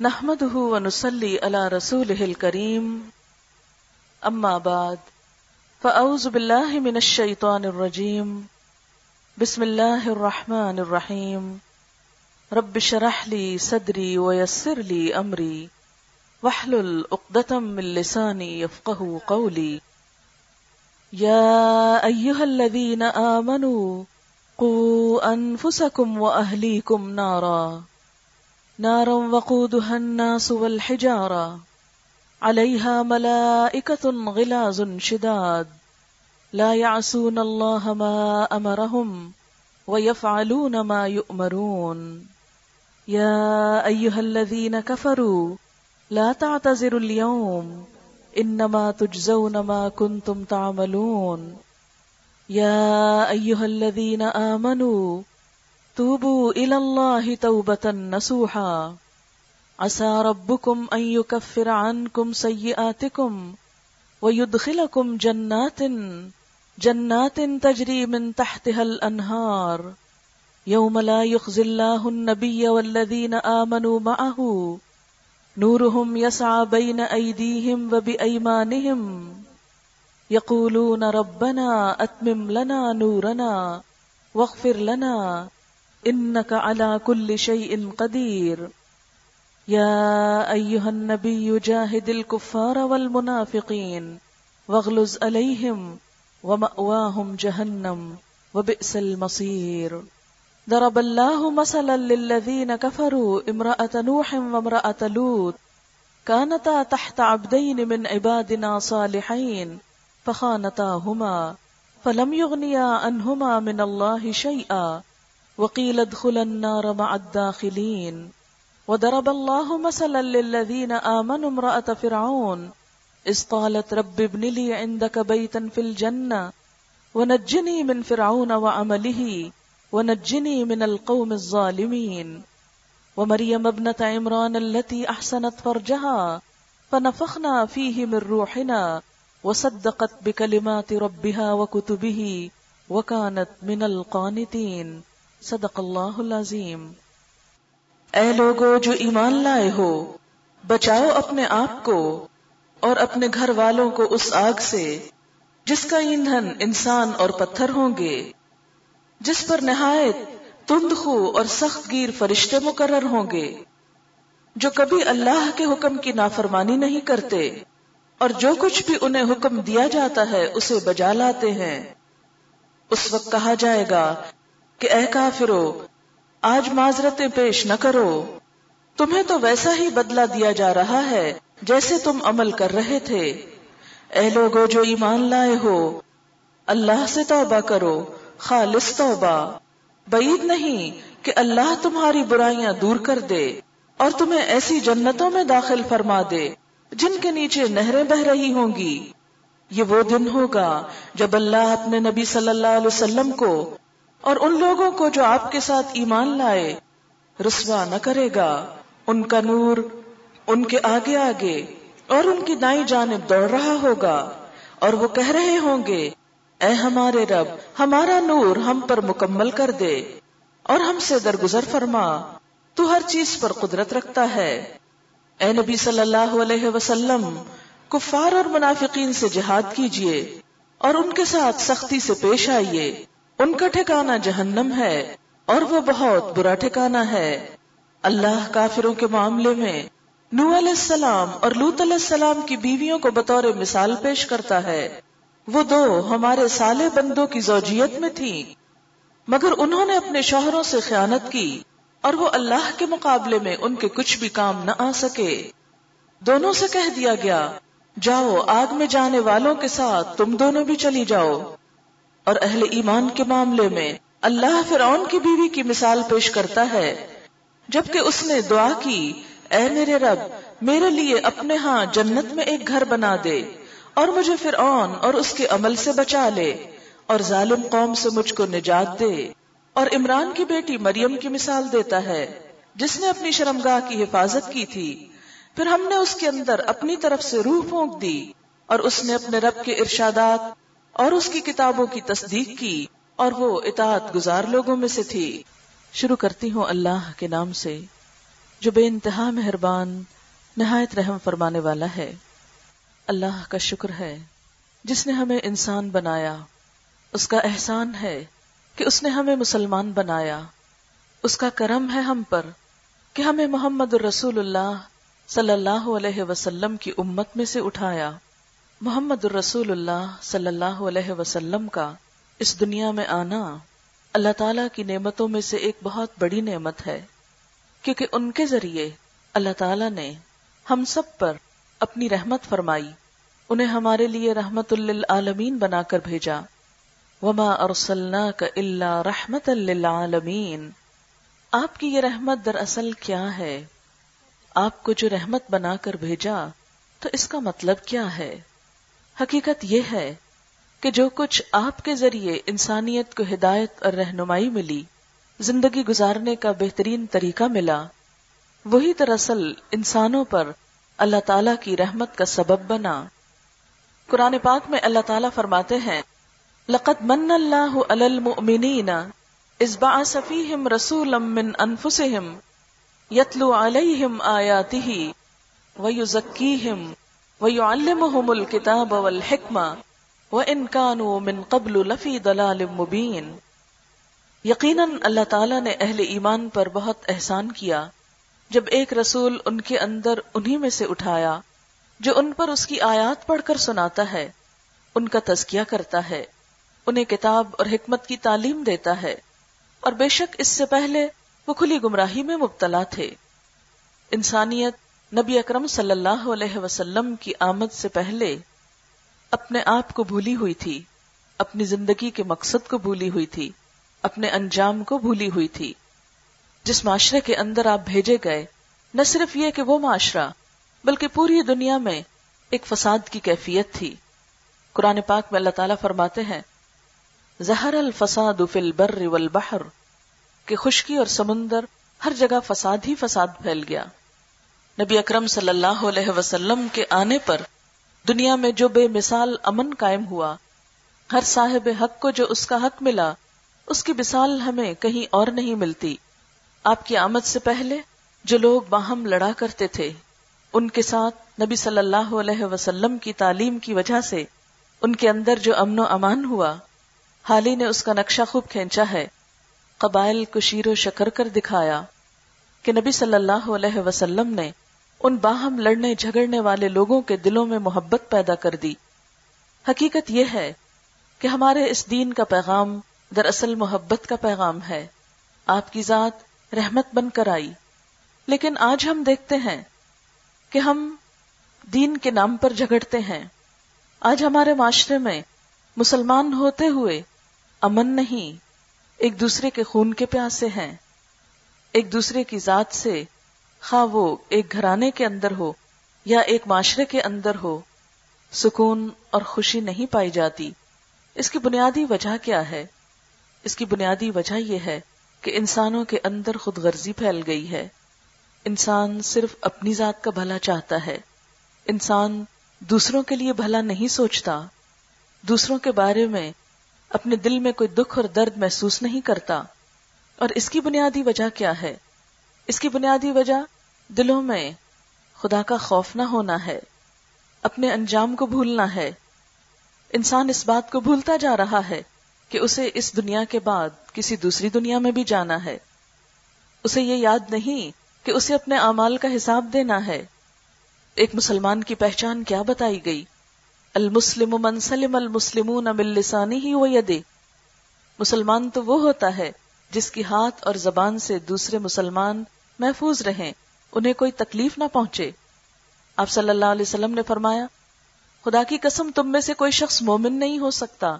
نحمده ونصلي على رسوله الكريم. أما بعد، فأعوذ بالله من الشيطان الرجيم. بسم الله الرحمن الرحيم. رب شرح لي صدري ويسر لي أمري. واحلل عقدة من لساني يفقه قولي. يا أيها الذين آمنوا، قوا أنفسكم وأهليكم نارا. نارا وقودها الناس والحجارة. عليها ملائكة غلاظ شداد. لا يعصون الله ما أمرهم ويفعلون ما يؤمرون. يا أيها الذين كفروا، لا تعتذروا اليوم. إنما تجزون ما كنتم تعملون. يا أيها الذين آمنوا توبوا إلى الله توبة نسوحا عسى ربكم أن يكفر عنكم سيئاتكم ويدخلكم جنات جنات تجري من تحتها الأنهار يوم لا يخزي الله النبي والذين آمنوا معه نورهم يسعى بين أيديهم وبأيمانهم يقولون ربنا أتمم لنا نورنا واغفر لنا إنك على كل شيء قدير. يا أيها النبي جاهد الكفار والمنافقين واغلز عليهم ومأواهم جهنم وبئس المصير. ضرب الله مثلا للذين كفروا امرأة نوح وامرأة لوط. كانتا تحت عبدين من عبادنا صالحين فخانتاهما. فلم يغنيا عنهما من الله شيئا. وقيل ادخل النار مع الداخلين وضرب الله مثلا للذين آمنوا امرأة فرعون إذ قالت رب ابن لي عندك بيتا في الجنة ونجني من فرعون وعمله ونجني من القوم الظالمين ومريم ابنة عمران التي أحسنت فرجها فنفخنا فيه من روحنا وصدقت بكلمات ربها وكتبه وكانت من القانتين صدق اللہ العظیم۔ اے لوگو جو ایمان لائے ہو، بچاؤ اپنے آپ کو اور اپنے گھر والوں کو اس آگ سے، جس کا ایندھن انسان اور پتھر ہوں گے، جس پر نہایت تند خو اور سخت گیر فرشتے مقرر ہوں گے، جو کبھی اللہ کے حکم کی نافرمانی نہیں کرتے اور جو کچھ بھی انہیں حکم دیا جاتا ہے، اسے بجا لاتے ہیں۔ اس وقت کہا جائے گا کہ اے کافرو، آج معذرتیں پیش نہ کرو۔ تمہیں تو ویسا ہی بدلہ دیا جا رہا ہے جیسے تم عمل کر رہے تھے۔ اے لوگو جو ایمان لائے ہو، اللہ سے توبہ کرو، خالص توبہ۔ بعید نہیں کہ اللہ تمہاری برائیاں دور کر دے اور تمہیں ایسی جنتوں میں داخل فرما دے جن کے نیچے نہریں بہ رہی ہوں گی۔ یہ وہ دن ہوگا جب اللہ اپنے نبی صلی اللہ علیہ وسلم کو اور ان لوگوں کو جو آپ کے ساتھ ایمان لائے، رسوا نہ کرے گا۔ ان کا نور ان کے آگے آگے اور ان کی دائیں جانب دوڑ رہا ہوگا اور وہ کہہ رہے ہوں گے، اے ہمارے رب، ہمارا نور ہم پر مکمل کر دے اور ہم سے درگزر فرما۔ تو ہر چیز پر قدرت رکھتا ہے۔ اے نبی صلی اللہ علیہ وسلم، کفار اور منافقین سے جہاد کیجیے اور ان کے ساتھ سختی سے پیش آئیے۔ ان کا ٹھکانہ جہنم ہے اور وہ بہت برا ٹھکانہ ہے۔ اللہ کافروں کے معاملے میں نو علیہ السلام اور لوت علیہ السلام کی بیویوں کو بطور مثال پیش کرتا ہے۔ وہ دو ہمارے سالے بندوں کی زوجیت میں تھی مگر انہوں نے اپنے شوہروں سے خیانت کی اور وہ اللہ کے مقابلے میں ان کے کچھ بھی کام نہ آ سکے۔ دونوں سے کہہ دیا گیا، جاؤ آگ میں جانے والوں کے ساتھ تم دونوں بھی چلی جاؤ۔ اور اہل ایمان کے معاملے میں اللہ فرعون کی بیوی کی مثال پیش کرتا ہے۔ جبکہ اس نے دعا کی، اے میرے رب، میرے لیے اپنے ہاں جنت میں ایک گھر بنا دے اور مجھے فرعون اور اس کے عمل سے بچا لے اور ظالم قوم سے مجھ کو نجات دے۔ اور عمران کی بیٹی مریم کی مثال دیتا ہے، جس نے اپنی شرمگاہ کی حفاظت کی تھی۔ پھر ہم نے اس کے اندر اپنی طرف سے روح پھونک دی اور اس نے اپنے رب کے ارشادات اور اس کی کتابوں کی تصدیق کی اور وہ اطاعت گزار لوگوں میں سے تھی۔ شروع کرتی ہوں اللہ کے نام سے، جو بے انتہا مہربان، نہایت رحم فرمانے والا ہے۔ اللہ کا شکر ہے، جس نے ہمیں انسان بنایا۔ اس کا احسان ہے کہ اس نے ہمیں مسلمان بنایا۔ اس کا کرم ہے ہم پر کہ ہمیں محمد الرسول اللہ صلی اللہ علیہ وسلم کی امت میں سے اٹھایا۔ محمد الرسول اللہ صلی اللہ علیہ وسلم کا اس دنیا میں آنا اللہ تعالی کی نعمتوں میں سے ایک بہت بڑی نعمت ہے۔ کیونکہ ان کے ذریعے اللہ تعالی نے ہم سب پر اپنی رحمت فرمائی، انہیں ہمارے لیے رحمت للعالمین بنا کر بھیجا۔ وما ارسلناک الا رحمت للعالمین آپ کی یہ رحمت دراصل کیا ہے؟ آپ کو جو رحمت بنا کر بھیجا، تو اس کا مطلب کیا ہے؟ حقیقت یہ ہے کہ جو کچھ آپ کے ذریعے انسانیت کو ہدایت اور رہنمائی ملی، زندگی گزارنے کا بہترین طریقہ ملا، وہی دراصل انسانوں پر اللہ تعالی کی رحمت کا سبب بنا۔ قرآن پاک میں اللہ تعالیٰ فرماتے ہیں، لقد من اللہ علی المؤمنین اذ بعث فیہم رسولا من انفسہم یتلو علیہم آیاتہ ویزکیہم ویعلمہم الکتاب والحکمہ وَإِن كَانُوا مِن قَبْلُ لَفِي ضَلَالٍ مُبِينٍ۔ یقیناً اللہ تعالیٰ نے اہل ایمان پر بہت احسان کیا، جب ایک رسول ان کے اندر انہی میں سے اٹھایا، جو ان پر اس کی آیات پڑھ کر سناتا ہے، ان کا تزکیہ کرتا ہے، انہیں کتاب اور حکمت کی تعلیم دیتا ہے، اور بے شک اس سے پہلے وہ کھلی گمراہی میں مبتلا تھے۔ انسانیت نبی اکرم صلی اللہ علیہ وسلم کی آمد سے پہلے اپنے آپ کو بھولی ہوئی تھی، اپنی زندگی کے مقصد کو بھولی ہوئی تھی، اپنے انجام کو بھولی ہوئی تھی۔ جس معاشرے کے اندر آپ بھیجے گئے، نہ صرف یہ کہ وہ معاشرہ، بلکہ پوری دنیا میں ایک فساد کی کیفیت تھی۔ قرآن پاک میں اللہ تعالیٰ فرماتے ہیں، زہر الفساد فی البر والبحر، کہ خشکی اور سمندر ہر جگہ فساد ہی فساد پھیل گیا۔ نبی اکرم صلی اللہ علیہ وسلم کے آنے پر دنیا میں جو بے مثال امن قائم ہوا، ہر صاحب حق کو جو اس کا حق ملا، اس کی مثال ہمیں کہیں اور نہیں ملتی۔ آپ کی آمد سے پہلے جو لوگ باہم لڑا کرتے تھے، ان کے ساتھ نبی صلی اللہ علیہ وسلم کی تعلیم کی وجہ سے ان کے اندر جو امن و امان ہوا، حالی نے اس کا نقشہ خوب کھینچا ہے۔ قبائل کو شیر و شکر کر دکھایا کہ نبی صلی اللہ علیہ وسلم نے ان باہم لڑنے جھگڑنے والے لوگوں کے دلوں میں محبت پیدا کر دی۔ حقیقت یہ ہے کہ ہمارے اس دین کا پیغام دراصل محبت کا پیغام ہے۔ آپ کی ذات رحمت بن کر آئی۔ لیکن آج ہم دیکھتے ہیں کہ ہم دین کے نام پر جھگڑتے ہیں۔ آج ہمارے معاشرے میں مسلمان ہوتے ہوئے امن نہیں، ایک دوسرے کے خون کے پیاسے ہیں، ایک دوسرے کی ذات سے خواہ وہ ایک گھرانے کے اندر ہو یا ایک معاشرے کے اندر ہو، سکون اور خوشی نہیں پائی جاتی۔ اس کی بنیادی وجہ کیا ہے؟ اس کی بنیادی وجہ یہ ہے کہ انسانوں کے اندر خود غرضی پھیل گئی ہے۔ انسان صرف اپنی ذات کا بھلا چاہتا ہے۔ انسان دوسروں کے لیے بھلا نہیں سوچتا۔ دوسروں کے بارے میں اپنے دل میں کوئی دکھ اور درد محسوس نہیں کرتا۔ اور اس کی بنیادی وجہ کیا ہے؟ اس کی بنیادی وجہ دلوں میں خدا کا خوف نہ ہونا ہے، اپنے انجام کو بھولنا ہے۔ انسان اس بات کو بھولتا جا رہا ہے کہ اسے اس دنیا کے بعد کسی دوسری دنیا میں بھی جانا ہے۔ اسے یہ یاد نہیں کہ اسے اپنے اعمال کا حساب دینا ہے۔ ایک مسلمان کی پہچان کیا بتائی گئی؟ المسلم من سلم المسلمون من لسانی ہی وہ یدے مسلمان تو وہ ہوتا ہے جس کی ہاتھ اور زبان سے دوسرے مسلمان محفوظ رہیں۔ انہیں کوئی تکلیف نہ پہنچے۔ آپ صلی اللہ علیہ وسلم نے فرمایا، خدا کی قسم تم میں سے کوئی شخص مومن نہیں ہو سکتا،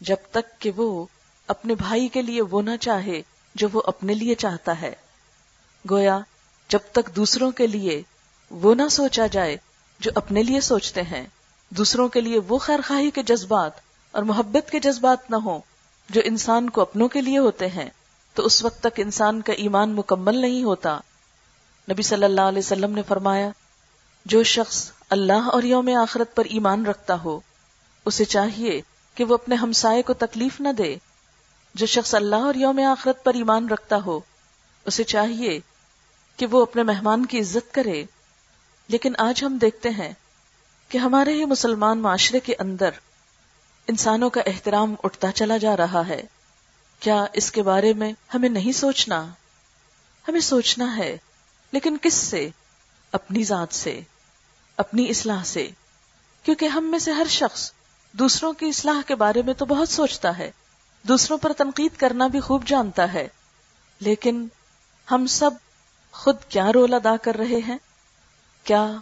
جب تک کہ وہ اپنے بھائی کے لیے وہ نہ چاہے جو وہ اپنے لیے چاہتا ہے۔ گویا، جب تک دوسروں کے لیے وہ نہ سوچا جائے جو اپنے لیے سوچتے ہیں، دوسروں کے لیے وہ خیر خواہی کے جذبات اور محبت کے جذبات نہ ہوں جو انسان کو اپنوں کے لیے ہوتے ہیں، تو اس وقت تک انسان کا ایمان مکمل نہیں ہوتا۔ نبی صلی اللہ علیہ وسلم نے فرمایا، جو شخص اللہ اور یوم آخرت پر ایمان رکھتا ہو، اسے چاہیے کہ وہ اپنے ہمسائے کو تکلیف نہ دے۔ جو شخص اللہ اور یوم آخرت پر ایمان رکھتا ہو، اسے چاہیے کہ وہ اپنے مہمان کی عزت کرے۔ لیکن آج ہم دیکھتے ہیں کہ ہمارے ہی مسلمان معاشرے کے اندر انسانوں کا احترام اٹھتا چلا جا رہا ہے۔ کیا اس کے بارے میں ہمیں نہیں سوچنا؟ ہمیں سوچنا ہے لیکن کس سے؟ اپنی ذات سے، اپنی اصلاح سے۔ کیونکہ ہم میں سے ہر شخص دوسروں کی اصلاح کے بارے میں تو بہت سوچتا ہے، دوسروں پر تنقید کرنا بھی خوب جانتا ہے۔ لیکن ہم سب خود کیا رول ادا کر رہے ہیں؟ کیا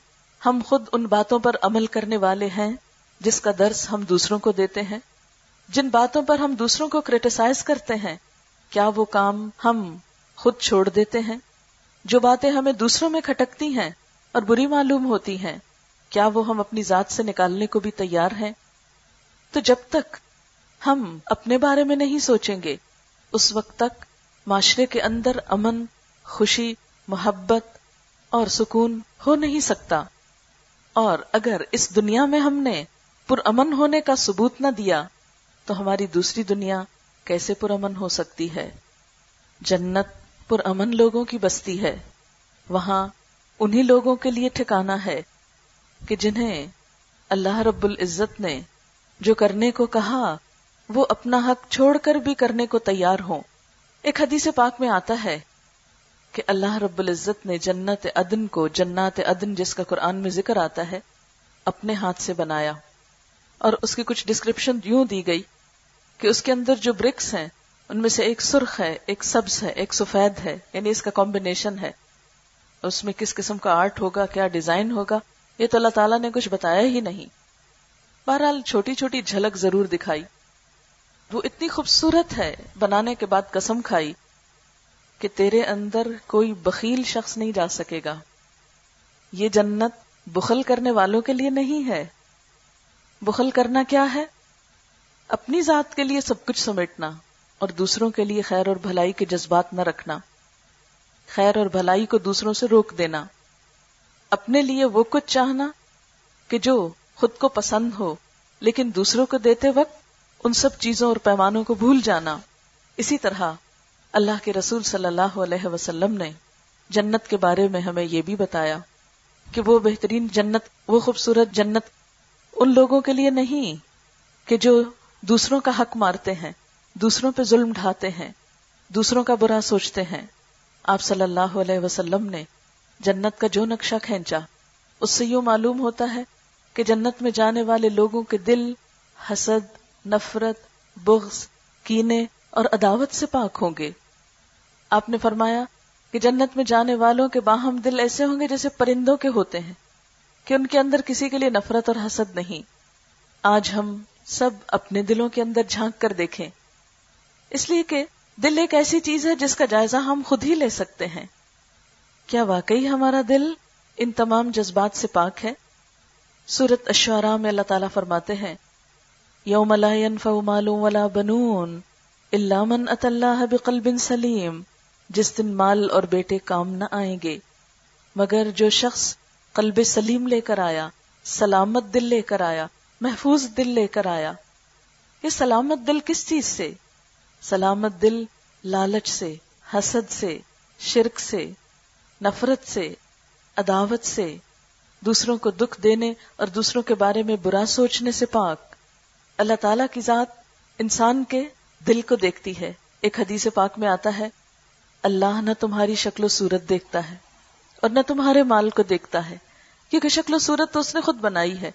ہم خود ان باتوں پر عمل کرنے والے ہیں جس کا درس ہم دوسروں کو دیتے ہیں؟ جن باتوں پر ہم دوسروں کو کریٹیسائز کرتے ہیں، کیا وہ کام ہم خود چھوڑ دیتے ہیں؟ جو باتیں ہمیں دوسروں میں کھٹکتی ہیں اور بری معلوم ہوتی ہیں، کیا وہ ہم اپنی ذات سے نکالنے کو بھی تیار ہیں؟ تو جب تک ہم اپنے بارے میں نہیں سوچیں گے، اس وقت تک معاشرے کے اندر امن، خوشی، محبت اور سکون ہو نہیں سکتا۔ اور اگر اس دنیا میں ہم نے پرامن ہونے کا ثبوت نہ دیا، تو ہماری دوسری دنیا کیسے پرامن ہو سکتی ہے؟ جنت پرامن لوگوں کی بستی ہے۔ وہاں انہی لوگوں کے لیے ٹھکانا ہے کہ جنہیں اللہ رب العزت نے جو کرنے کو کہا، وہ اپنا حق چھوڑ کر بھی کرنے کو تیار ہوں۔ ایک حدیث پاک میں آتا ہے کہ اللہ رب العزت نے جنت عدن کو جنات عدن جس کا قرآن میں ذکر آتا ہے، اپنے ہاتھ سے بنایا۔ اور اس کی کچھ ڈسکرپشن یوں دی گئی کہ اس کے اندر جو برکس ہیں ان میں سے ایک سرخ ہے، ایک سبز ہے، ایک سفید ہے یعنی اس کا کمبینیشن ہے۔ اس میں کس قسم کا آرٹ ہوگا، کیا ڈیزائن ہوگا، یہ تو اللہ تعالیٰ نے کچھ بتایا ہی نہیں۔ بہرحال چھوٹی چھوٹی جھلک ضرور دکھائی۔ وہ اتنی خوبصورت ہے، بنانے کے بعد قسم کھائی کہ تیرے اندر کوئی بخیل شخص نہیں جا سکے گا۔ یہ جنت بخل کرنے والوں کے لیے نہیں ہے۔ بخل کرنا کیا ہے؟ اپنی ذات کے لیے سب کچھ سمیٹنا۔ اور دوسروں کے لیے خیر اور بھلائی کے جذبات نہ رکھنا۔ خیر اور بھلائی کو دوسروں سے روک دینا۔ اپنے لیے وہ کچھ چاہنا کہ جو خود کو پسند ہو، لیکن دوسروں کو دیتے وقت ان سب چیزوں اور پیمانوں کو بھول جانا۔ اسی طرح اللہ کے رسول صلی اللہ علیہ وسلم نے جنت کے بارے میں ہمیں یہ بھی بتایا کہ وہ بہترین جنت، وہ خوبصورت جنت ان لوگوں کے لیے نہیں کہ جو دوسروں کا حق مارتے ہیں۔ دوسروں پہ ظلم ڈھاتے ہیں، دوسروں کا برا سوچتے ہیں۔ آپ صلی اللہ علیہ وسلم نے جنت کا جو نقشہ کھینچا، اس سے یوں معلوم ہوتا ہے کہ جنت میں جانے والے لوگوں کے دل حسد، نفرت، بغض، کینے اور عداوت سے پاک ہوں گے۔ آپ نے فرمایا کہ جنت میں جانے والوں کے باہم دل ایسے ہوں گے جیسے پرندوں کے ہوتے ہیں کہ ان کے اندر کسی کے لیے نفرت اور حسد نہیں۔ آج ہم سب اپنے دلوں کے اندر جھانک کر دیکھیں۔ اس لیے کہ دل ایک ایسی چیز ہے جس کا جائزہ ہم خود ہی لے سکتے ہیں۔ کیا واقعی ہمارا دل ان تمام جذبات سے پاک ہے؟ سورت اشعرا میں اللہ تعالیٰ فرماتے ہیں، یوم لا ينفع مال ولا بنون الا من اتى الله بقلب سلیم، جس دن مال اور بیٹے کام نہ آئیں گے، مگر جو شخص قلب سلیم لے کر آیا، سلامت دل لے کر آیا، محفوظ دل لے کر آیا۔ یہ سلامت دل کس چیز سے؟ سلامت دل، لالچ سے، حسد سے، شرک سے، نفرت سے، عداوت سے، دوسروں کو دکھ دینے اور دوسروں کے بارے میں برا سوچنے سے پاک۔ اللہ تعالی کی ذات انسان کے دل کو دیکھتی ہے۔ ایک حدیث پاک میں آتا ہے، اللہ نہ تمہاری شکل و صورت دیکھتا ہے اور نہ تمہارے مال کو دیکھتا ہے، کیونکہ شکل و صورت تو اس نے خود بنائی ہے۔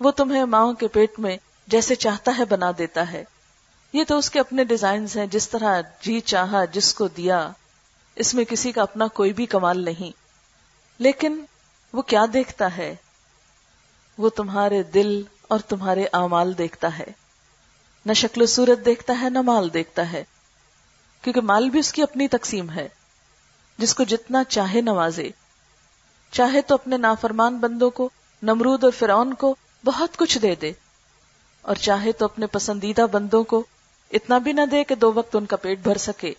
وہ تمہیں ماؤں کے پیٹ میں جیسے چاہتا ہے بنا دیتا ہے۔ یہ تو اس کے اپنے ڈیزائنز ہیں، جس طرح جی چاہا، جس کو دیا۔ اس میں کسی کا اپنا کوئی بھی کمال نہیں۔ لیکن وہ کیا دیکھتا ہے؟ وہ تمہارے دل اور تمہارے اعمال دیکھتا ہے۔ نہ شکل و صورت دیکھتا ہے، نہ مال دیکھتا ہے۔ کیونکہ مال بھی اس کی اپنی تقسیم ہے۔ جس کو جتنا چاہے نوازے۔ چاہے تو اپنے نافرمان بندوں کو، نمرود اور فرعون کو بہت کچھ دے دے۔ اور چاہے تو اپنے پسندیدہ بندوں کو اتنا بھی نہ دے کہ دو وقت ان کا پیٹ بھر سکے۔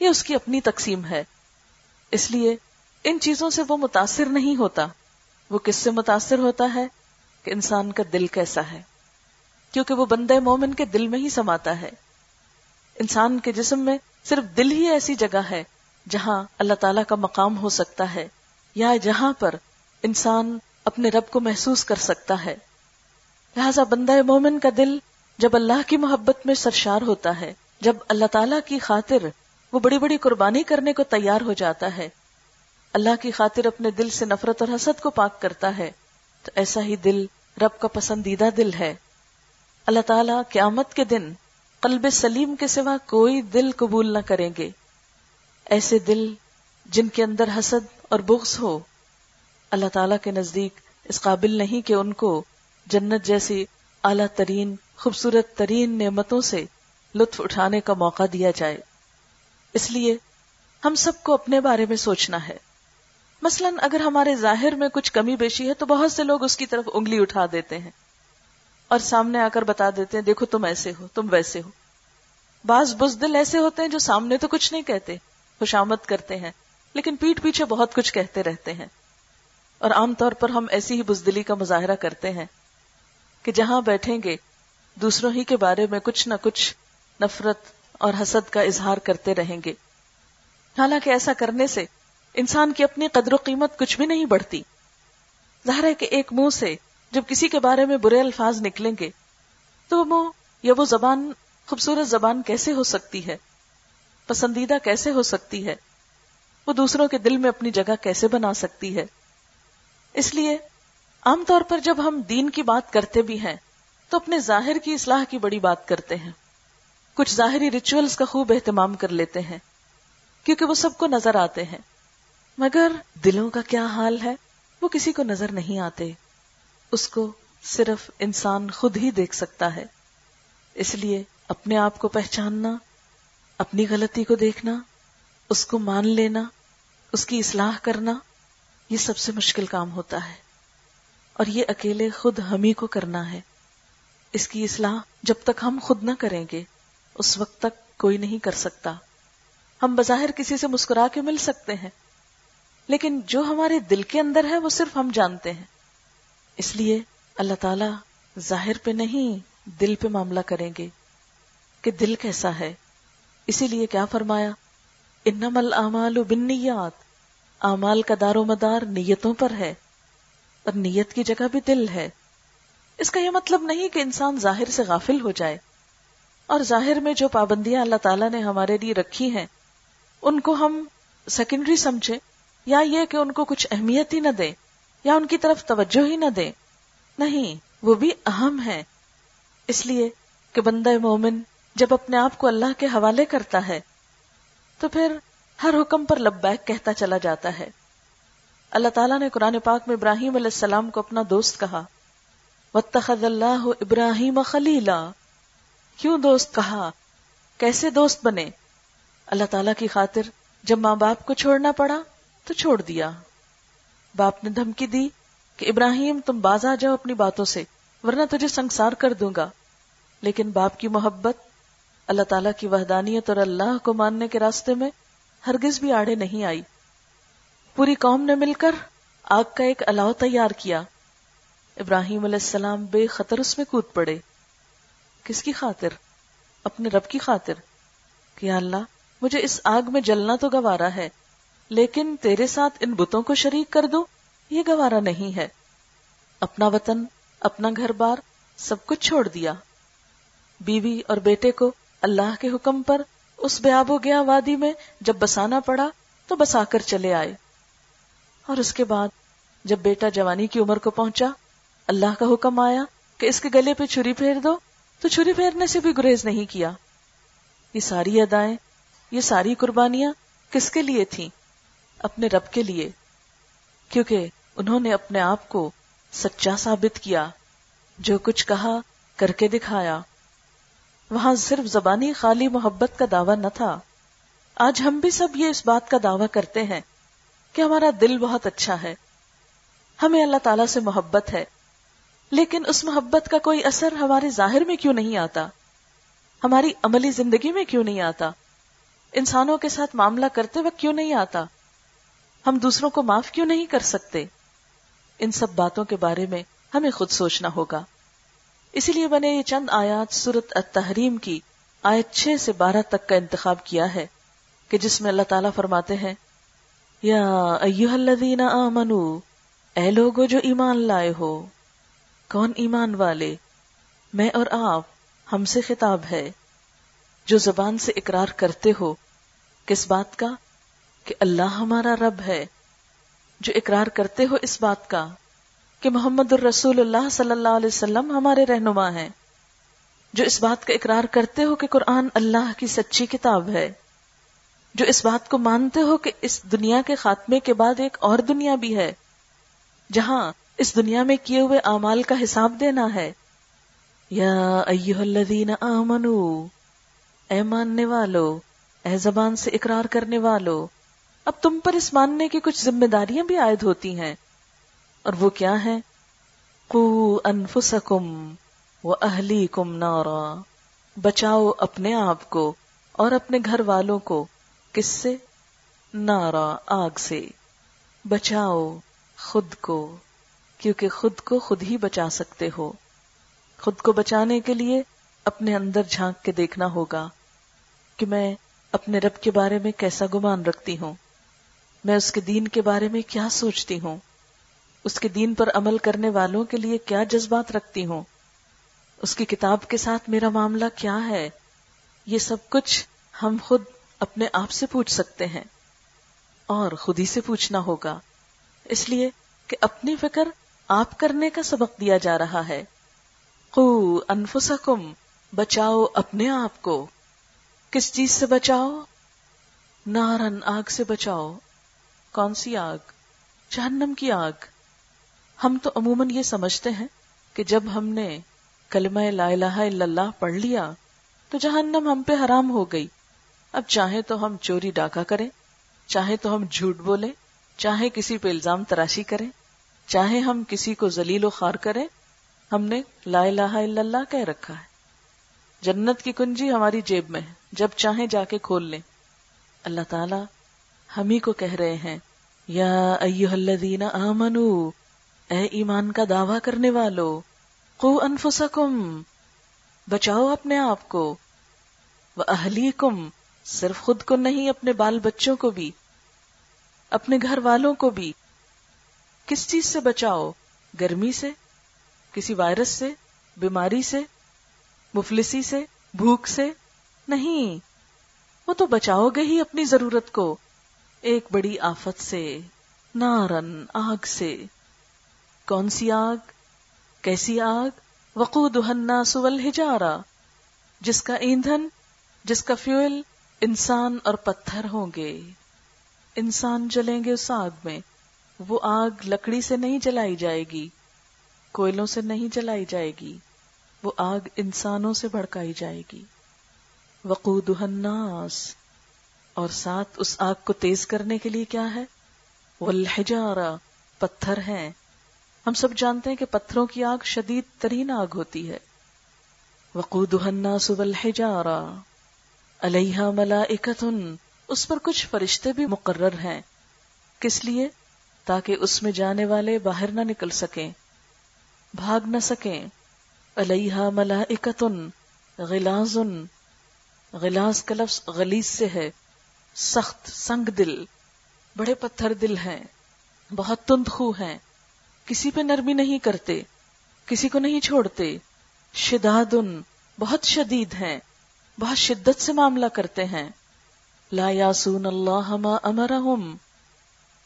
یہ اس کی اپنی تقسیم ہے۔ اس لیے ان چیزوں سے وہ متاثر نہیں ہوتا۔ وہ کس سے متاثر ہوتا ہے؟ کہ انسان کا دل کیسا ہے۔ کیونکہ وہ بندے مومن کے دل میں ہی سماتا ہے۔ انسان کے جسم میں صرف دل ہی ایسی جگہ ہے جہاں اللہ تعالیٰ کا مقام ہو سکتا ہے، یا جہاں پر انسان اپنے رب کو محسوس کر سکتا ہے۔ لہذا بندہ مومن کا دل جب اللہ کی محبت میں سرشار ہوتا ہے، جب اللہ تعالیٰ کی خاطر وہ بڑی بڑی قربانی کرنے کو تیار ہو جاتا ہے۔ اللہ کی خاطر اپنے دل سے نفرت اور حسد کو پاک کرتا ہے، تو ایسا ہی دل رب کا پسندیدہ دل ہے۔ اللہ تعالیٰ قیامت کے دن قلب سلیم کے سوا کوئی دل قبول نہ کریں گے۔ ایسے دل جن کے اندر حسد اور بغض ہو اللہ تعالیٰ کے نزدیک اس قابل نہیں کہ ان کو جنت جیسی اعلیٰ ترین، خوبصورت ترین نعمتوں سے لطف اٹھانے کا موقع دیا جائے۔ اس لیے ہم سب کو اپنے بارے میں سوچنا ہے۔ مثلا اگر ہمارے ظاہر میں کچھ کمی بیشی ہے تو بہت سے لوگ اس کی طرف انگلی اٹھا دیتے ہیں اور سامنے آ کر بتا دیتے ہیں، دیکھو تم ایسے ہو، تم ویسے ہو۔ بعض بزدل ایسے ہوتے ہیں جو سامنے تو کچھ نہیں کہتے، خوشامد کرتے ہیں، لیکن پیٹ پیچھے بہت کچھ کہتے رہتے ہیں۔ اور عام طور پر ہم ایسی ہی بزدلی کا مظاہرہ کرتے ہیں کہ جہاں بیٹھیں گے، دوسروں ہی کے بارے میں کچھ نہ کچھ نفرت اور حسد کا اظہار کرتے رہیں گے۔ حالانکہ ایسا کرنے سے انسان کی اپنی قدر و قیمت کچھ بھی نہیں بڑھتی۔ ظاہر ہے کہ ایک منہ سے جب کسی کے بارے میں برے الفاظ نکلیں گے، تو وہ منہ یا وہ زبان، خوبصورت زبان کیسے ہو سکتی ہے؟ پسندیدہ کیسے ہو سکتی ہے؟ وہ دوسروں کے دل میں اپنی جگہ کیسے بنا سکتی ہے؟ اس لیے عام طور پر جب ہم دین کی بات کرتے بھی ہیں تو اپنے ظاہر کی اصلاح کی بڑی بات کرتے ہیں۔ کچھ ظاہری ریچولز کا خوب اہتمام کر لیتے ہیں، کیونکہ وہ سب کو نظر آتے ہیں۔ مگر دلوں کا کیا حال ہے؟ وہ کسی کو نظر نہیں آتے۔ اس کو صرف انسان خود ہی دیکھ سکتا ہے۔ اس لیے اپنے آپ کو پہچاننا، اپنی غلطی کو دیکھنا، اس کو مان لینا، اس کی اصلاح کرنا یہ سب سے مشکل کام ہوتا ہے اور یہ اکیلے خود ہم ہی کو کرنا ہے اس کی اصلاح جب تک ہم خود نہ کریں گے، اس وقت تک کوئی نہیں کر سکتا۔ ہم بظاہر کسی سے مسکرا کے مل سکتے ہیں، لیکن جو ہمارے دل کے اندر ہے وہ صرف ہم جانتے ہیں۔ اس لیے اللہ تعالی ظاہر پہ نہیں، دل پہ معاملہ کریں گے کہ دل کیسا ہے۔ اسی لیے کیا فرمایا؟ انم العمال بنیات اعمال کا دار و مدار نیتوں پر ہے اور نیت کی جگہ بھی دل ہے۔ اس کا یہ مطلب نہیں کہ انسان ظاہر سے غافل ہو جائے۔ اور ظاہر میں جو پابندیاں اللہ تعالیٰ نے ہمارے لیے رکھی ہیں، ان کو ہم سیکنڈری سمجھے یا یہ کہ ان کو کچھ اہمیت ہی نہ دیں، یا ان کی طرف توجہ ہی نہ دیں۔ نہیں، وہ بھی اہم ہے اس لیے کہ بندہ مومن جب اپنے آپ کو اللہ کے حوالے کرتا ہے، تو پھر ہر حکم پر لبیک کہتا چلا جاتا ہے۔ اللہ تعالیٰ نے قرآن پاک میں ابراہیم علیہ السلام کو اپنا دوست کہا۔ وَاتَّخَذَ اللَّهُ ابراہیم خلیلا کیوں دوست کہا؟ کیسے دوست بنے؟ اللہ تعالیٰ کی خاطر جب ماں باپ کو چھوڑنا پڑا تو چھوڑ دیا۔ باپ نے دھمکی دی کہ ابراہیم تم باز آ جاؤ اپنی باتوں سے، ورنہ تجھے سنسار کر دوں گا۔ لیکن باپ کی محبت، اللہ تعالیٰ کی وحدانیت اور اللہ کو ماننے کے راستے میں ہرگز بھی آڑے نہیں آئی۔ پوری قوم نے مل کر آگ کا ایک الاؤ تیار کیا۔ ابراہیم علیہ السلام بے خطر اس میں کود پڑے۔ کس کی خاطر؟ اپنے رب کی خاطر۔ کہ اللہ، مجھے اس آگ میں جلنا تو گوارا ہے، لیکن تیرے ساتھ ان بتوں کو شریک کر دو، یہ گوارا نہیں ہے۔ اپنا وطن، اپنا گھر بار، سب کچھ چھوڑ دیا۔ بیوی اور بیٹے کو اللہ کے حکم پر اس بیاب و گیا وادی میں، جب بسانا پڑا تو بسا کر چلے آئے۔ اور اس کے بعد جب بیٹا جوانی کی عمر کو پہنچا، اللہ کا حکم آیا کہ اس کے گلے پہ چھری پھیر دو۔ تو چھری پھیرنے سے بھی گریز نہیں کیا۔ یہ ساری ادائیں، یہ ساری قربانیاں کس کے لیے تھیں؟ اپنے رب کے لیے۔ کیونکہ انہوں نے اپنے آپ کو سچا ثابت کیا، جو کچھ کہا، کر کے دکھایا۔ وہاں صرف زبانی خالی محبت کا دعویٰ نہ تھا۔ آج ہم بھی سب یہ اس بات کا دعویٰ کرتے ہیں کہ ہمارا دل بہت اچھا ہے۔ ہمیں اللہ تعالی سے محبت ہے۔ لیکن اس محبت کا کوئی اثر ہمارے ظاہر میں کیوں نہیں آتا؟ ہماری عملی زندگی میں کیوں نہیں آتا؟ انسانوں کے ساتھ معاملہ کرتے وقت کیوں نہیں آتا؟ ہم دوسروں کو معاف کیوں نہیں کر سکتے؟ ان سب باتوں کے بارے میں ہمیں خود سوچنا ہوگا۔ اسی لیے میں نے یہ چند آیات سورت التحریم کی آیت چھ سے بارہ تک کا انتخاب کیا ہے کہ جس میں اللہ تعالیٰ فرماتے ہیں، یا ایوہ الذین آمنو، اے لوگو جو ایمان لائے ہو، کون ایمان والے؟ میں اور آپ ہم سے خطاب ہے، جو زبان سے اقرار کرتے ہو، کس بات کا؟ کہ اللہ ہمارا رب ہے، جو اقرار کرتے ہو اس بات کا۔ کہ محمد الرسول اللہ صلی اللہ علیہ وسلم ہمارے رہنما ہیں، جو اس بات کا اقرار کرتے ہو کہ قرآن اللہ کی سچی کتاب ہے، جو اس بات کو مانتے ہو کہ اس دنیا کے خاتمے کے بعد ایک اور دنیا بھی ہے، جہاں اس دنیا میں کیے ہوئے اعمال کا حساب دینا ہے۔ یا ایوہ الذین آمنو، اے ماننے والو، اے زبان سے اقرار کرنے والو، اب تم پر اس ماننے کی کچھ ذمہ داریاں بھی عائد ہوتی ہیں۔ اور وہ کیا ہے؟ قو انفسکم و اہلیکم نارا۔ بچاؤ اپنے آپ کو اور اپنے گھر والوں کو۔ کس سے؟ نارا، آگ سے۔ بچاؤ خود کو، کیونکہ خود کو خود ہی بچا سکتے ہو۔ خود کو بچانے کے لیے اپنے اندر جھانک کے دیکھنا ہوگا کہ میں اپنے رب کے بارے میں کیسا گمان رکھتی ہوں۔ میں اس کے دین کے بارے میں کیا سوچتی ہوں؟ اس کے دین پر عمل کرنے والوں کے لیے کیا جذبات رکھتی ہوں؟ اس کی کتاب کے ساتھ میرا معاملہ کیا ہے؟ یہ سب کچھ ہم خود اپنے آپ سے پوچھ سکتے ہیں اور خود ہی سے پوچھنا ہوگا۔ اس لیے کہ اپنی فکر آپ کرنے کا سبق دیا جا رہا ہے۔ قو انفسکم، بچاؤ اپنے آپ کو۔ کس چیز سے بچاؤ؟ نارن آگ سے بچاؤ۔ کون سی آگ؟ جہنم کی آگ۔ ہم تو عموماً یہ سمجھتے ہیں کہ جب ہم نے کلمہ لا الہ الا اللہ پڑھ لیا تو جہنم ہم پہ حرام ہو گئی۔ اب چاہے تو ہم چوری ڈاکہ کریں چاہے تو ہم جھوٹ بولیں چاہے کسی پہ الزام تراشی کریں چاہے ہم کسی کو ذلیل و خار کریں، ہم نے لا الہ الا اللہ کہہ رکھا ہے۔ جنت کی کنجی ہماری جیب میں ہے، جب چاہیں جا کے کھول لیں۔ اللہ تعالی ہم ہی کو کہہ رہے ہیں، یا ایوہ الذین آمنو اے ایمان کا دعویٰ کرنے والو، قو انفسکم، بچاؤ اپنے آپ کو وہ اہلیکم، صرف خود کو نہیں، اپنے بال بچوں کو بھی، اپنے گھر والوں کو بھی۔ کس چیز سے بچاؤ؟ گرمی سے، کسی وائرس سے، بیماری سے، مفلسی سے، بھوک سے؟ نہیں، وہ تو بچاؤ گے ہی اپنی ضرورت کو، ایک بڑی آفت سے، نارن، آگ سے۔ کون سی آگ؟ کیسی آگ؟ وقود سول ہجارا جس کا ایندھن، جس کا فیول انسان اور پتھر ہوں گے۔ انسان جلیں گے اس آگ میں، وہ آگ لکڑی سے نہیں جلائی جائے گی، کوئلوں سے نہیں جلائی جائے گی، وہ آگ انسانوں سے بھڑکائی جائے گی۔ وقود الناس، اور ساتھ اس آگ کو تیز کرنے کے لیے کیا ہے؟ والحجارہ پتھر ہیں۔ ہم سب جانتے ہیں کہ پتھروں کی آگ شدید ترین آگ ہوتی ہے۔ وقود الناس والحجارہ علیہ ملائکتن، اس پر کچھ فرشتے بھی مقرر ہیں۔ کس لیے؟ تاکہ اس میں جانے والے باہر نہ نکل سکیں۔ بھاگ نہ سکیں۔ علیہ ملائکتن، غلازن۔ غلاز کا لفظ غلیز سے ہے۔ سخت سنگ دل، بڑے پتھر دل ہیں۔ بہت تند خو ہیں۔ کسی پہ نرمی نہیں کرتے، کسی کو نہیں چھوڑتے۔ شدادن، بہت شدید ہیں، بہت شدت سے معاملہ کرتے ہیں۔ لا یاسون اللہ ما امرہم۔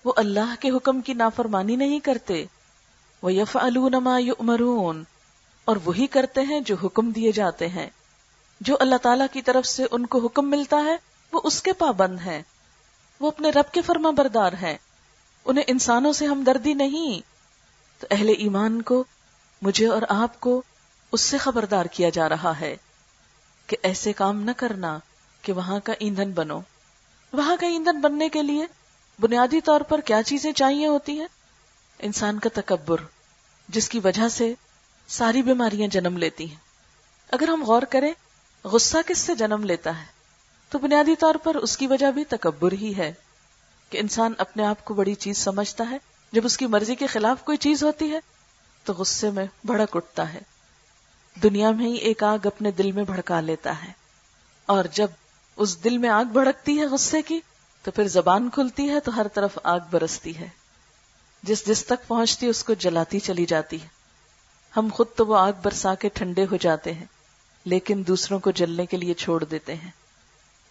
وہ اللہ کے حکم کی نافرمانی نہیں کرتے۔ وہ یف ما یؤمرون۔ اور وہی کرتے ہیں جو حکم دیے جاتے ہیں۔ جو اللہ تعالی کی طرف سے ان کو حکم ملتا ہے، وہ اس کے پابند ہیں۔ وہ اپنے رب کے فرما بردار ہیں۔ انہیں انسانوں سے ہمدردی نہیں۔ تو اہل ایمان کو، مجھے اور آپ کو اس سے خبردار کیا جا رہا ہے کہ ایسے کام نہ کرنا کہ وہاں کا ایندھن بنو۔ وہاں کا ایندھن بننے کے لیے بنیادی طور پر کیا چیزیں چاہیے ہوتی ہیں؟ انسان کا تکبر، جس کی وجہ سے ساری بیماریاں جنم لیتی ہیں۔ اگر ہم غور کریں، غصہ کس سے جنم لیتا ہے؟ تو بنیادی طور پر اس کی وجہ بھی تکبر ہی ہے کہ انسان اپنے آپ کو بڑی چیز سمجھتا ہے جب اس کی مرضی کے خلاف کوئی چیز ہوتی ہے تو غصے میں بھڑک اٹھتا ہے۔ دنیا میں ہی ایک آگ اپنے دل میں بھڑکا لیتا ہے۔ اور جب اس دل میں آگ بھڑکتی ہے غصے کی، تو پھر زبان کھلتی ہے تو ہر طرف آگ برستی ہے۔ جس جس تک پہنچتی اس کو جلاتی چلی جاتی ہے۔ ہم خود تو وہ آگ برسا کے ٹھنڈے ہو جاتے ہیں، لیکن دوسروں کو جلنے کے لیے چھوڑ دیتے ہیں۔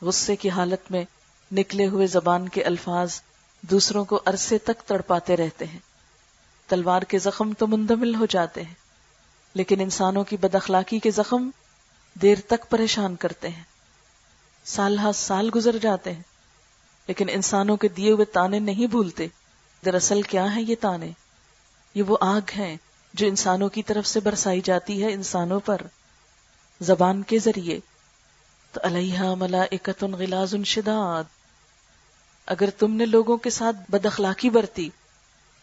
غصے کی حالت میں نکلے ہوئے زبان کے الفاظ دوسروں کو عرصے تک تڑپاتے رہتے ہیں۔ تلوار کے زخم تو مندمل ہو جاتے ہیں، لیکن انسانوں کی بد اخلاقی کے زخم دیر تک پریشان کرتے ہیں۔ سال ہاتھ سال گزر جاتے ہیں، لیکن انسانوں کے دیے ہوئے تانے نہیں بھولتے۔ دراصل کیا ہے یہ تانے؟ یہ وہ آگ ہیں جو انسانوں کی طرف سے برسائی جاتی ہے انسانوں پر۔ زبان کے ذریعے۔ تو علیہ ملا غلاز شداد۔ اگر تم نے لوگوں کے ساتھ بد اخلاقی برتی،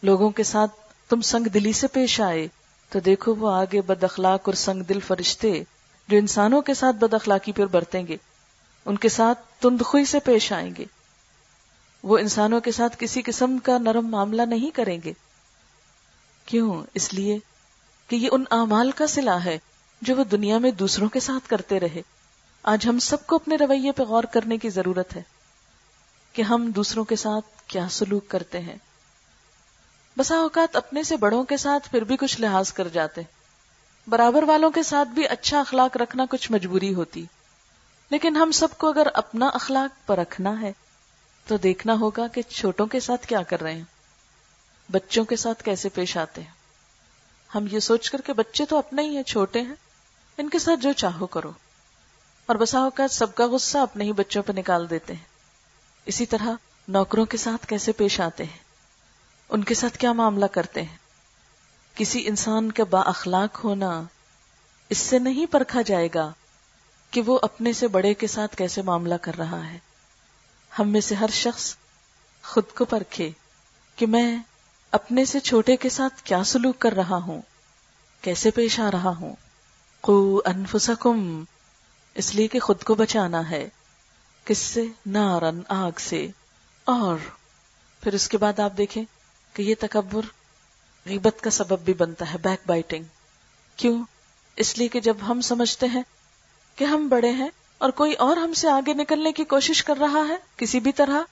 لوگوں کے ساتھ تم سنگ دلی سے پیش آئے، تو دیکھو وہ آگے بد اخلاق اور سنگ دل فرشتے جو انسانوں کے ساتھ بد اخلاقی پر برتیں گے، ان کے ساتھ تندخوئی سے پیش آئیں گے۔ وہ انسانوں کے ساتھ کسی قسم کا نرم معاملہ نہیں کریں گے۔ کیوں؟ اس لیے کہ یہ ان اعمال کا سلا ہے جو وہ دنیا میں دوسروں کے ساتھ کرتے رہے۔ آج ہم سب کو اپنے رویے پہ غور کرنے کی ضرورت ہے۔ کہ ہم دوسروں کے ساتھ کیا سلوک کرتے ہیں۔ بسا اوقات اپنے سے بڑوں کے ساتھ پھر بھی کچھ لحاظ کر جاتے۔ برابر والوں کے ساتھ بھی اچھا اخلاق رکھنا کچھ مجبوری ہوتی۔ لیکن ہم سب کو اگر اپنا اخلاق پر رکھنا ہے، تو دیکھنا ہوگا کہ چھوٹوں کے ساتھ کیا کر رہے ہیں۔ بچوں کے ساتھ کیسے پیش آتے ہیں۔ ہم یہ سوچ کر کے بچے تو اپنے ہی ہیں، چھوٹے ہیں۔ ان کے ساتھ جو چاہو کرو۔ اور بسا اوقات سب کا غصہ اپنے ہی بچوں پہ نکال دیتے ہیں۔ اسی طرح نوکروں کے ساتھ کیسے پیش آتے ہیں؟ ان کے ساتھ کیا معاملہ کرتے ہیں؟ کسی انسان کا با اخلاق ہونا اس سے نہیں پرکھا جائے گا کہ وہ اپنے سے بڑے کے ساتھ کیسے معاملہ کر رہا ہے۔ ہم میں سے ہر شخص خود کو پرکھے کہ میں اپنے سے چھوٹے کے ساتھ کیا سلوک کر رہا ہوں؟ کیسے پیش آ رہا ہوں؟ کو انفسکم، اس لیے کہ خود کو بچانا ہے۔ کس سے؟ نارن، آگ سے۔ اور پھر اس کے بعد آپ دیکھیں کہ یہ تکبر غیبت کا سبب بھی بنتا ہے بیک بائٹنگ کیوں؟ اس لیے کہ جب ہم سمجھتے ہیں کہ ہم بڑے ہیں اور کوئی اور ہم سے آگے نکلنے کی کوشش کر رہا ہے کسی بھی طرح،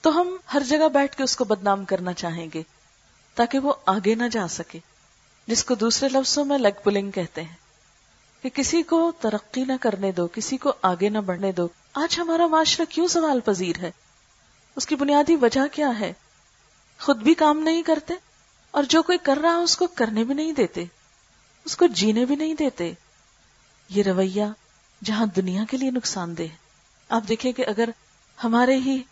تو ہم ہر جگہ بیٹھ کے اس کو بدنام کرنا چاہیں گے تاکہ وہ آگے نہ جا سکے، جس کو دوسرے لفظوں میں لیگ پلنگ کہتے ہیں۔ کہ کسی کو ترقی نہ کرنے دو، کسی کو آگے نہ بڑھنے دو۔ آج ہمارا معاشرہ کیوں سوال پذیر ہے؟ اس کی بنیادی وجہ کیا ہے؟ خود بھی کام نہیں کرتے اور جو کوئی کر رہا اس کو کرنے بھی نہیں دیتے، اس کو جینے بھی نہیں دیتے۔ یہ رویہ جہاں دنیا کے لیے نقصان دہ آپ دیکھیں کہ اگر ہمارے ہی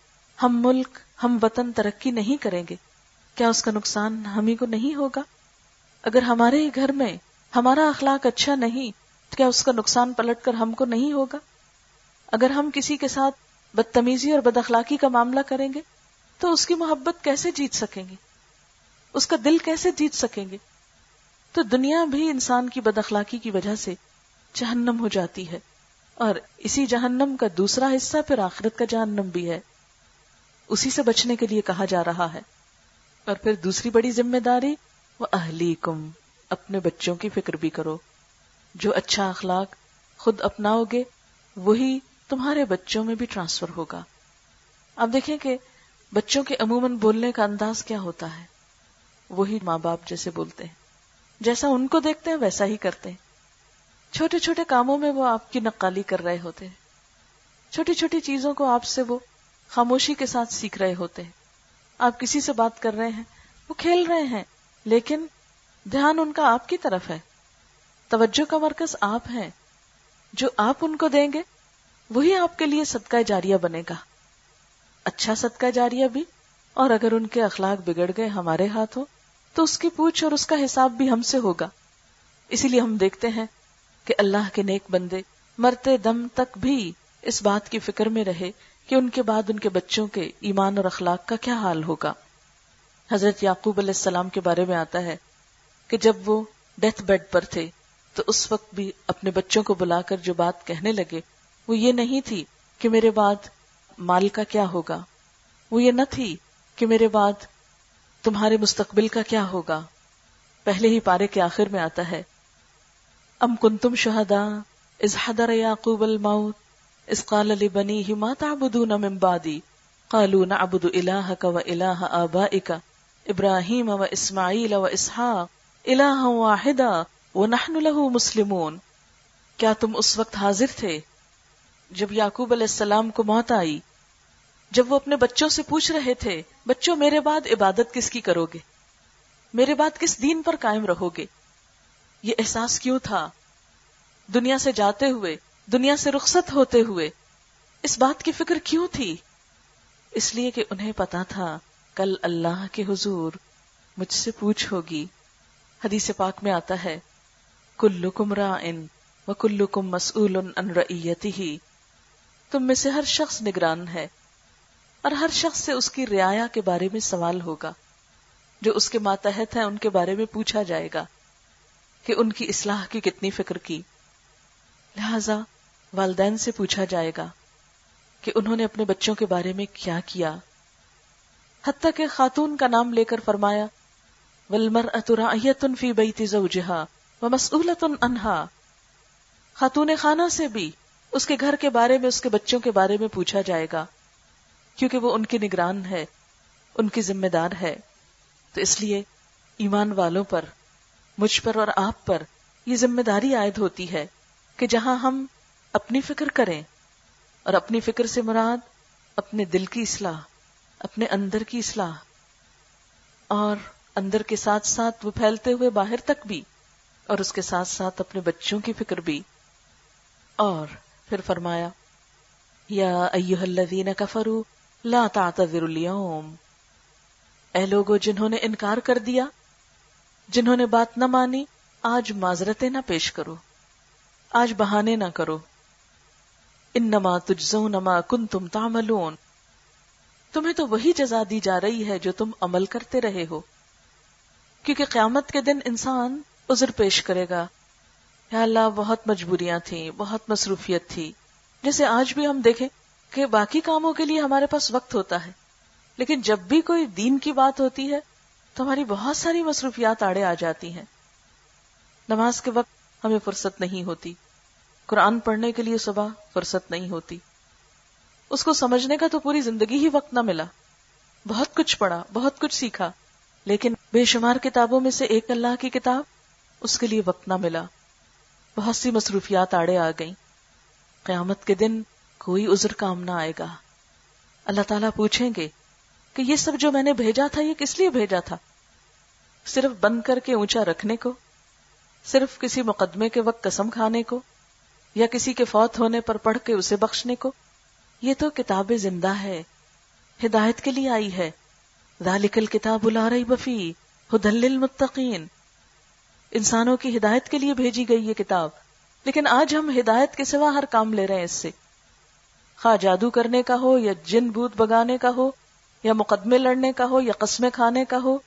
ہم ملک، ہم وطن ترقی نہیں کریں گے، کیا اس کا نقصان ہمیں کو نہیں ہوگا؟ اگر ہمارے ہی گھر میں ہمارا اخلاق اچھا نہیں تو کیا اس کا نقصان پلٹ کر ہم کو نہیں ہوگا؟ اگر ہم کسی کے ساتھ بدتمیزی اور بد اخلاقی کا معاملہ کریں گے، تو اس کی محبت کیسے جیت سکیں گے؟ اس کا دل کیسے جیت سکیں گے؟ تو دنیا بھی انسان کی بد اخلاقی کی وجہ سے جہنم ہو جاتی ہے، اور اسی جہنم کا دوسرا حصہ پھر آخرت کا جہنم بھی ہے۔ اسی سے بچنے کے لیے کہا جا رہا ہے۔ اور پھر دوسری بڑی ذمہ داری وہ اہلی کم اپنے بچوں کی فکر بھی کرو۔ جو اچھا اخلاق خود اپناؤ گے، وہی تمہارے بچوں میں بھی ٹرانسفر ہوگا۔ اب دیکھیں کہ بچوں کے عموماً بولنے کا انداز کیا ہوتا ہے۔ وہی ماں باپ جیسے بولتے ہیں۔ جیسا ان کو دیکھتے ہیں، ویسا ہی کرتے ہیں۔ چھوٹے چھوٹے کاموں میں وہ آپ کی نقالی کر رہے ہوتے ہیں۔ چھوٹی چھوٹی چیزوں کو آپ سے وہ خاموشی کے ساتھ سیکھ رہے ہوتے ہیں۔ آپ کسی سے بات کر رہے ہیں، وہ کھیل رہے ہیں، لیکن دھیان ان کا آپ کی طرف ہے۔ توجہ کا مرکز آپ ہیں۔ جو آپ ان کو دیں گے، وہی آپ کے لیے صدقہ جاریہ بنے گا۔ اچھا صدقہ جاریہ بھی، اور اگر ان کے اخلاق بگڑ گئے ہمارے ہاتھوں، تو اس کی پوچھ اور اس کا حساب بھی ہم سے ہوگا۔ اسی لیے ہم دیکھتے ہیں کہ اللہ کے نیک بندے مرتے دم تک بھی اس بات کی فکر میں رہے کہ ان کے بعد ان کے بچوں کے ایمان اور اخلاق کا کیا حال ہوگا۔ حضرت یعقوب علیہ السلام کے بارے میں آتا ہے کہ جب وہ ڈیتھ بیڈ پر تھے تو اس وقت بھی اپنے بچوں کو بلا کر جو بات کہنے لگے، وہ یہ نہیں تھی کہ میرے بعد مال کا کیا ہوگا۔ وہ یہ نہ تھی کہ میرے بعد تمہارے مستقبل کا کیا ہوگا۔ پہلے ہی پارے کے آخر میں آتا ہے۔ ام کن تم شہدا اظہدر یعقوب الموت اس قال لبنیہ ما تعبدون من بعدی۔ قالوا نعبد الہک و الہ آبائک ابراہیم و اسماعیل و اسحاق الہ واحدا۔ ونحن له مسلمون۔ کیا تم اس وقت حاضر تھے جب یعقوب علیہ السلام کو موت آئی؟ جب وہ اپنے بچوں سے پوچھ رہے تھے، بچوں، میرے بعد عبادت کس کی کرو گے؟ میرے بعد کس دین پر قائم رہو گے؟ یہ احساس کیوں تھا؟ دنیا سے جاتے ہوئے، دنیا سے رخصت ہوتے ہوئے، اس بات کی فکر کیوں تھی؟ اس لیے کہ انہیں پتا تھا، کل اللہ کے حضور مجھ سے پوچھ ہوگی۔ حدیث پاک میں آتا ہے کلو کمرا ان و کلو کم مسول ہی تم میں سے ہر شخص نگران ہے اور ہر شخص سے اس کی رعایا کے بارے میں سوال ہوگا، جو اس کے ماتحت ہیں، ان کے بارے میں پوچھا جائے گا کہ ان کی اصلاح کی کتنی فکر کی۔ لہذا والدین سے پوچھا جائے گا کہ انہوں نے اپنے بچوں کے بارے میں کیا کیا۔ حتیٰ کہ خاتون کا نام لے کر فرمایا ولمر اترا فی بیتی زوجہا و مسئولت انہا خاتون خانہ سے بھی اس کے گھر کے بارے میں، اس کے بچوں کے بارے میں پوچھا جائے گا، کیونکہ وہ ان کی نگران ہے، ان کی ذمہ دار ہے۔ تو اس لیے ایمان والوں پر، مجھ پر اور آپ پر یہ ذمہ داری عائد ہوتی ہے کہ جہاں ہم اپنی فکر کریں اور اپنی فکر سے مراد اپنے دل کی اصلاح، اپنے اندر کی اصلاح، اور اندر کے ساتھ ساتھ وہ پھیلتے ہوئے باہر تک بھی اور اس کے ساتھ ساتھ اپنے بچوں کی فکر بھی۔ اور پھر فرمایا، یا ایوہ الذین کفروا لا تعتذروا اليوم۔ اے لوگو، جنہوں نے انکار کر دیا، جنہوں نے بات نہ مانی، آج معذرتیں نہ پیش کرو۔ آج بہانے نہ کرو۔ انما تجزون ما کنتم تعملون۔ تمہیں تو وہی جزا دی جا رہی ہے جو تم عمل کرتے رہے ہو۔ کیونکہ قیامت کے دن انسان عذر پیش کرے گا۔ یا اللہ، بہت مجبوریاں تھیں، بہت مصروفیت تھی۔ جیسے آج بھی ہم دیکھیں کہ باقی کاموں کے لیے ہمارے پاس وقت ہوتا ہے۔ لیکن جب بھی کوئی دین کی بات ہوتی ہے، تو ہماری بہت ساری مصروفیات آڑے آ جاتی ہیں۔ نماز کے وقت ہمیں فرصت نہیں ہوتی۔ قرآن پڑھنے کے لیے صبح فرصت نہیں ہوتی۔ اس کو سمجھنے کا تو پوری زندگی ہی وقت نہ ملا۔ بہت کچھ پڑھا، بہت کچھ سیکھا۔ لیکن بے شمار کتابوں میں سے ایک اللہ کی کتاب اس کے لیے وقت نہ ملا۔ بہت سی مصروفیات آڑے آ گئیں۔ قیامت کے دن کوئی عذر کام نہ آئے گا۔ اللہ تعالیٰ پوچھیں گے کہ یہ سب جو میں نے بھیجا تھا، یہ کس لیے بھیجا تھا؟ صرف بند کر کے اونچا رکھنے کو؟ صرف کسی مقدمے کے وقت قسم کھانے کو؟ یا کسی کے فوت ہونے پر پڑھ کے اسے بخشنے کو؟ یہ تو کتاب زندہ ہے، ہدایت کے لیے آئی ہے۔ ذالک الکتاب لا ریب بفی ہدل للمتقین۔ انسانوں کی ہدایت کے لیے بھیجی گئی یہ کتاب۔ لیکن آج ہم ہدایت کے سوا ہر کام لے رہے ہیں اس سے۔ خواہ جادو کرنے کا ہو یا جن بوت بگانے کا ہو، یا مقدمے لڑنے کا ہو، یا قسمیں کھانے کا ہو،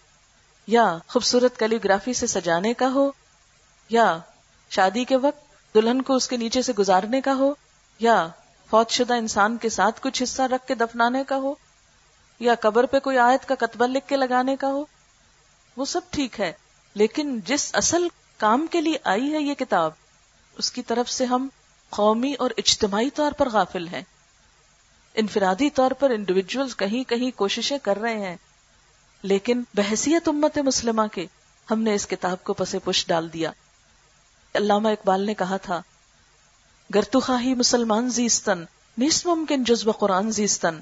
یا خوبصورت کیلی گرافی سے سجانے کا ہو، یا شادی کے وقت دلہن کو اس کے نیچے سے گزارنے کا ہو، یا فوت شدہ انسان کے ساتھ کچھ حصہ رکھ کے دفنانے کا ہو، یا قبر پہ کوئی آیت کا کتبہ لکھ کے لگانے کا ہو، وہ سب ٹھیک ہے۔ لیکن جس اصل کام کے لیے آئی ہے یہ کتاب، اس کی طرف سے ہم قومی اور اجتماعی طور پر غافل ہیں۔ انفرادی طور پر انڈیویجل کہیں کہیں کوششیں کر رہے ہیں، لیکن بحثیت امت مسلمہ کے ہم نے اس کتاب کو پسے پش ڈال دیا۔ علامہ اقبال نے کہا تھا گر تو خواہی مسلمان زیستن نیس ممکن جزب قرآن زیستن۔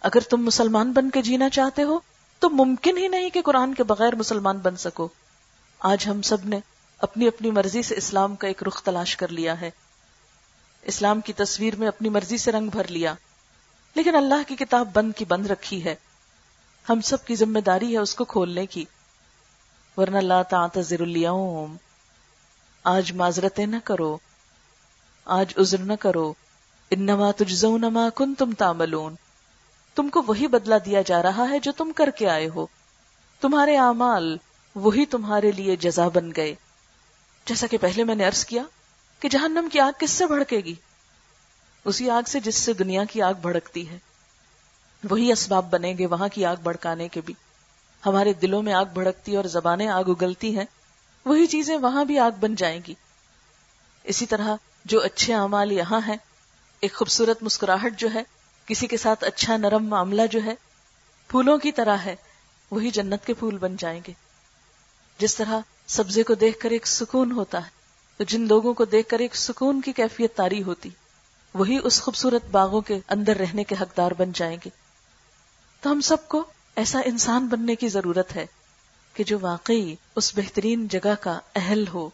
اگر تم مسلمان بن کے جینا چاہتے ہو تو ممکن ہی نہیں کہ قرآن کے بغیر مسلمان بن سکو۔ آج ہم سب نے اپنی اپنی مرضی سے اسلام کا ایک رخ تلاش کر لیا ہے۔ اسلام کی تصویر میں اپنی مرضی سے رنگ بھر لیا۔ لیکن اللہ کی کتاب بند کی بند رکھی ہے۔ ہم سب کی ذمہ داری ہے اس کو کھولنے کی۔ ورنہ اللہ تعتذر اليوم۔ آج معذرتیں نہ کرو۔ آج عذر نہ کرو۔ انما تجزون ما کنتم تعملون۔ تم کو وہی بدلا دیا جا رہا ہے جو تم کر کے آئے ہو۔ تمہارے اعمال وہی تمہارے لیے جزا بن گئے۔ جیسا کہ پہلے میں نے ارض کیا کہ جہنم کی آگ کس سے بھڑکے گی؟ اسی آگ سے جس سے دنیا کی آگ بھڑکتی ہے۔ وہی اسباب بنے گے وہاں کی آگ بھڑکانے کے بھی۔ ہمارے دلوں میں آگ بھڑکتی اور زبانیں آگ اگلتی ہیں۔ وہی چیزیں وہاں بھی آگ بن جائیں گی۔ اسی طرح جو اچھے اعمال یہاں ہیں، ایک خوبصورت مسکراہٹ جو ہے کسی کے ساتھ اچھا نرم معاملہ جو ہے، پھولوں کی طرح ہے، وہی جنت کے پھول بن جائیں گے۔ جس طرح سبزے کو دیکھ کر ایک سکون ہوتا ہے، تو جن لوگوں کو دیکھ کر ایک سکون کی کیفیت تاری ہوتی، وہی اس خوبصورت باغوں کے اندر رہنے کے حقدار بن جائیں گے۔ تو ہم سب کو ایسا انسان بننے کی ضرورت ہے کہ جو واقعی اس بہترین جگہ کا اہل ہو۔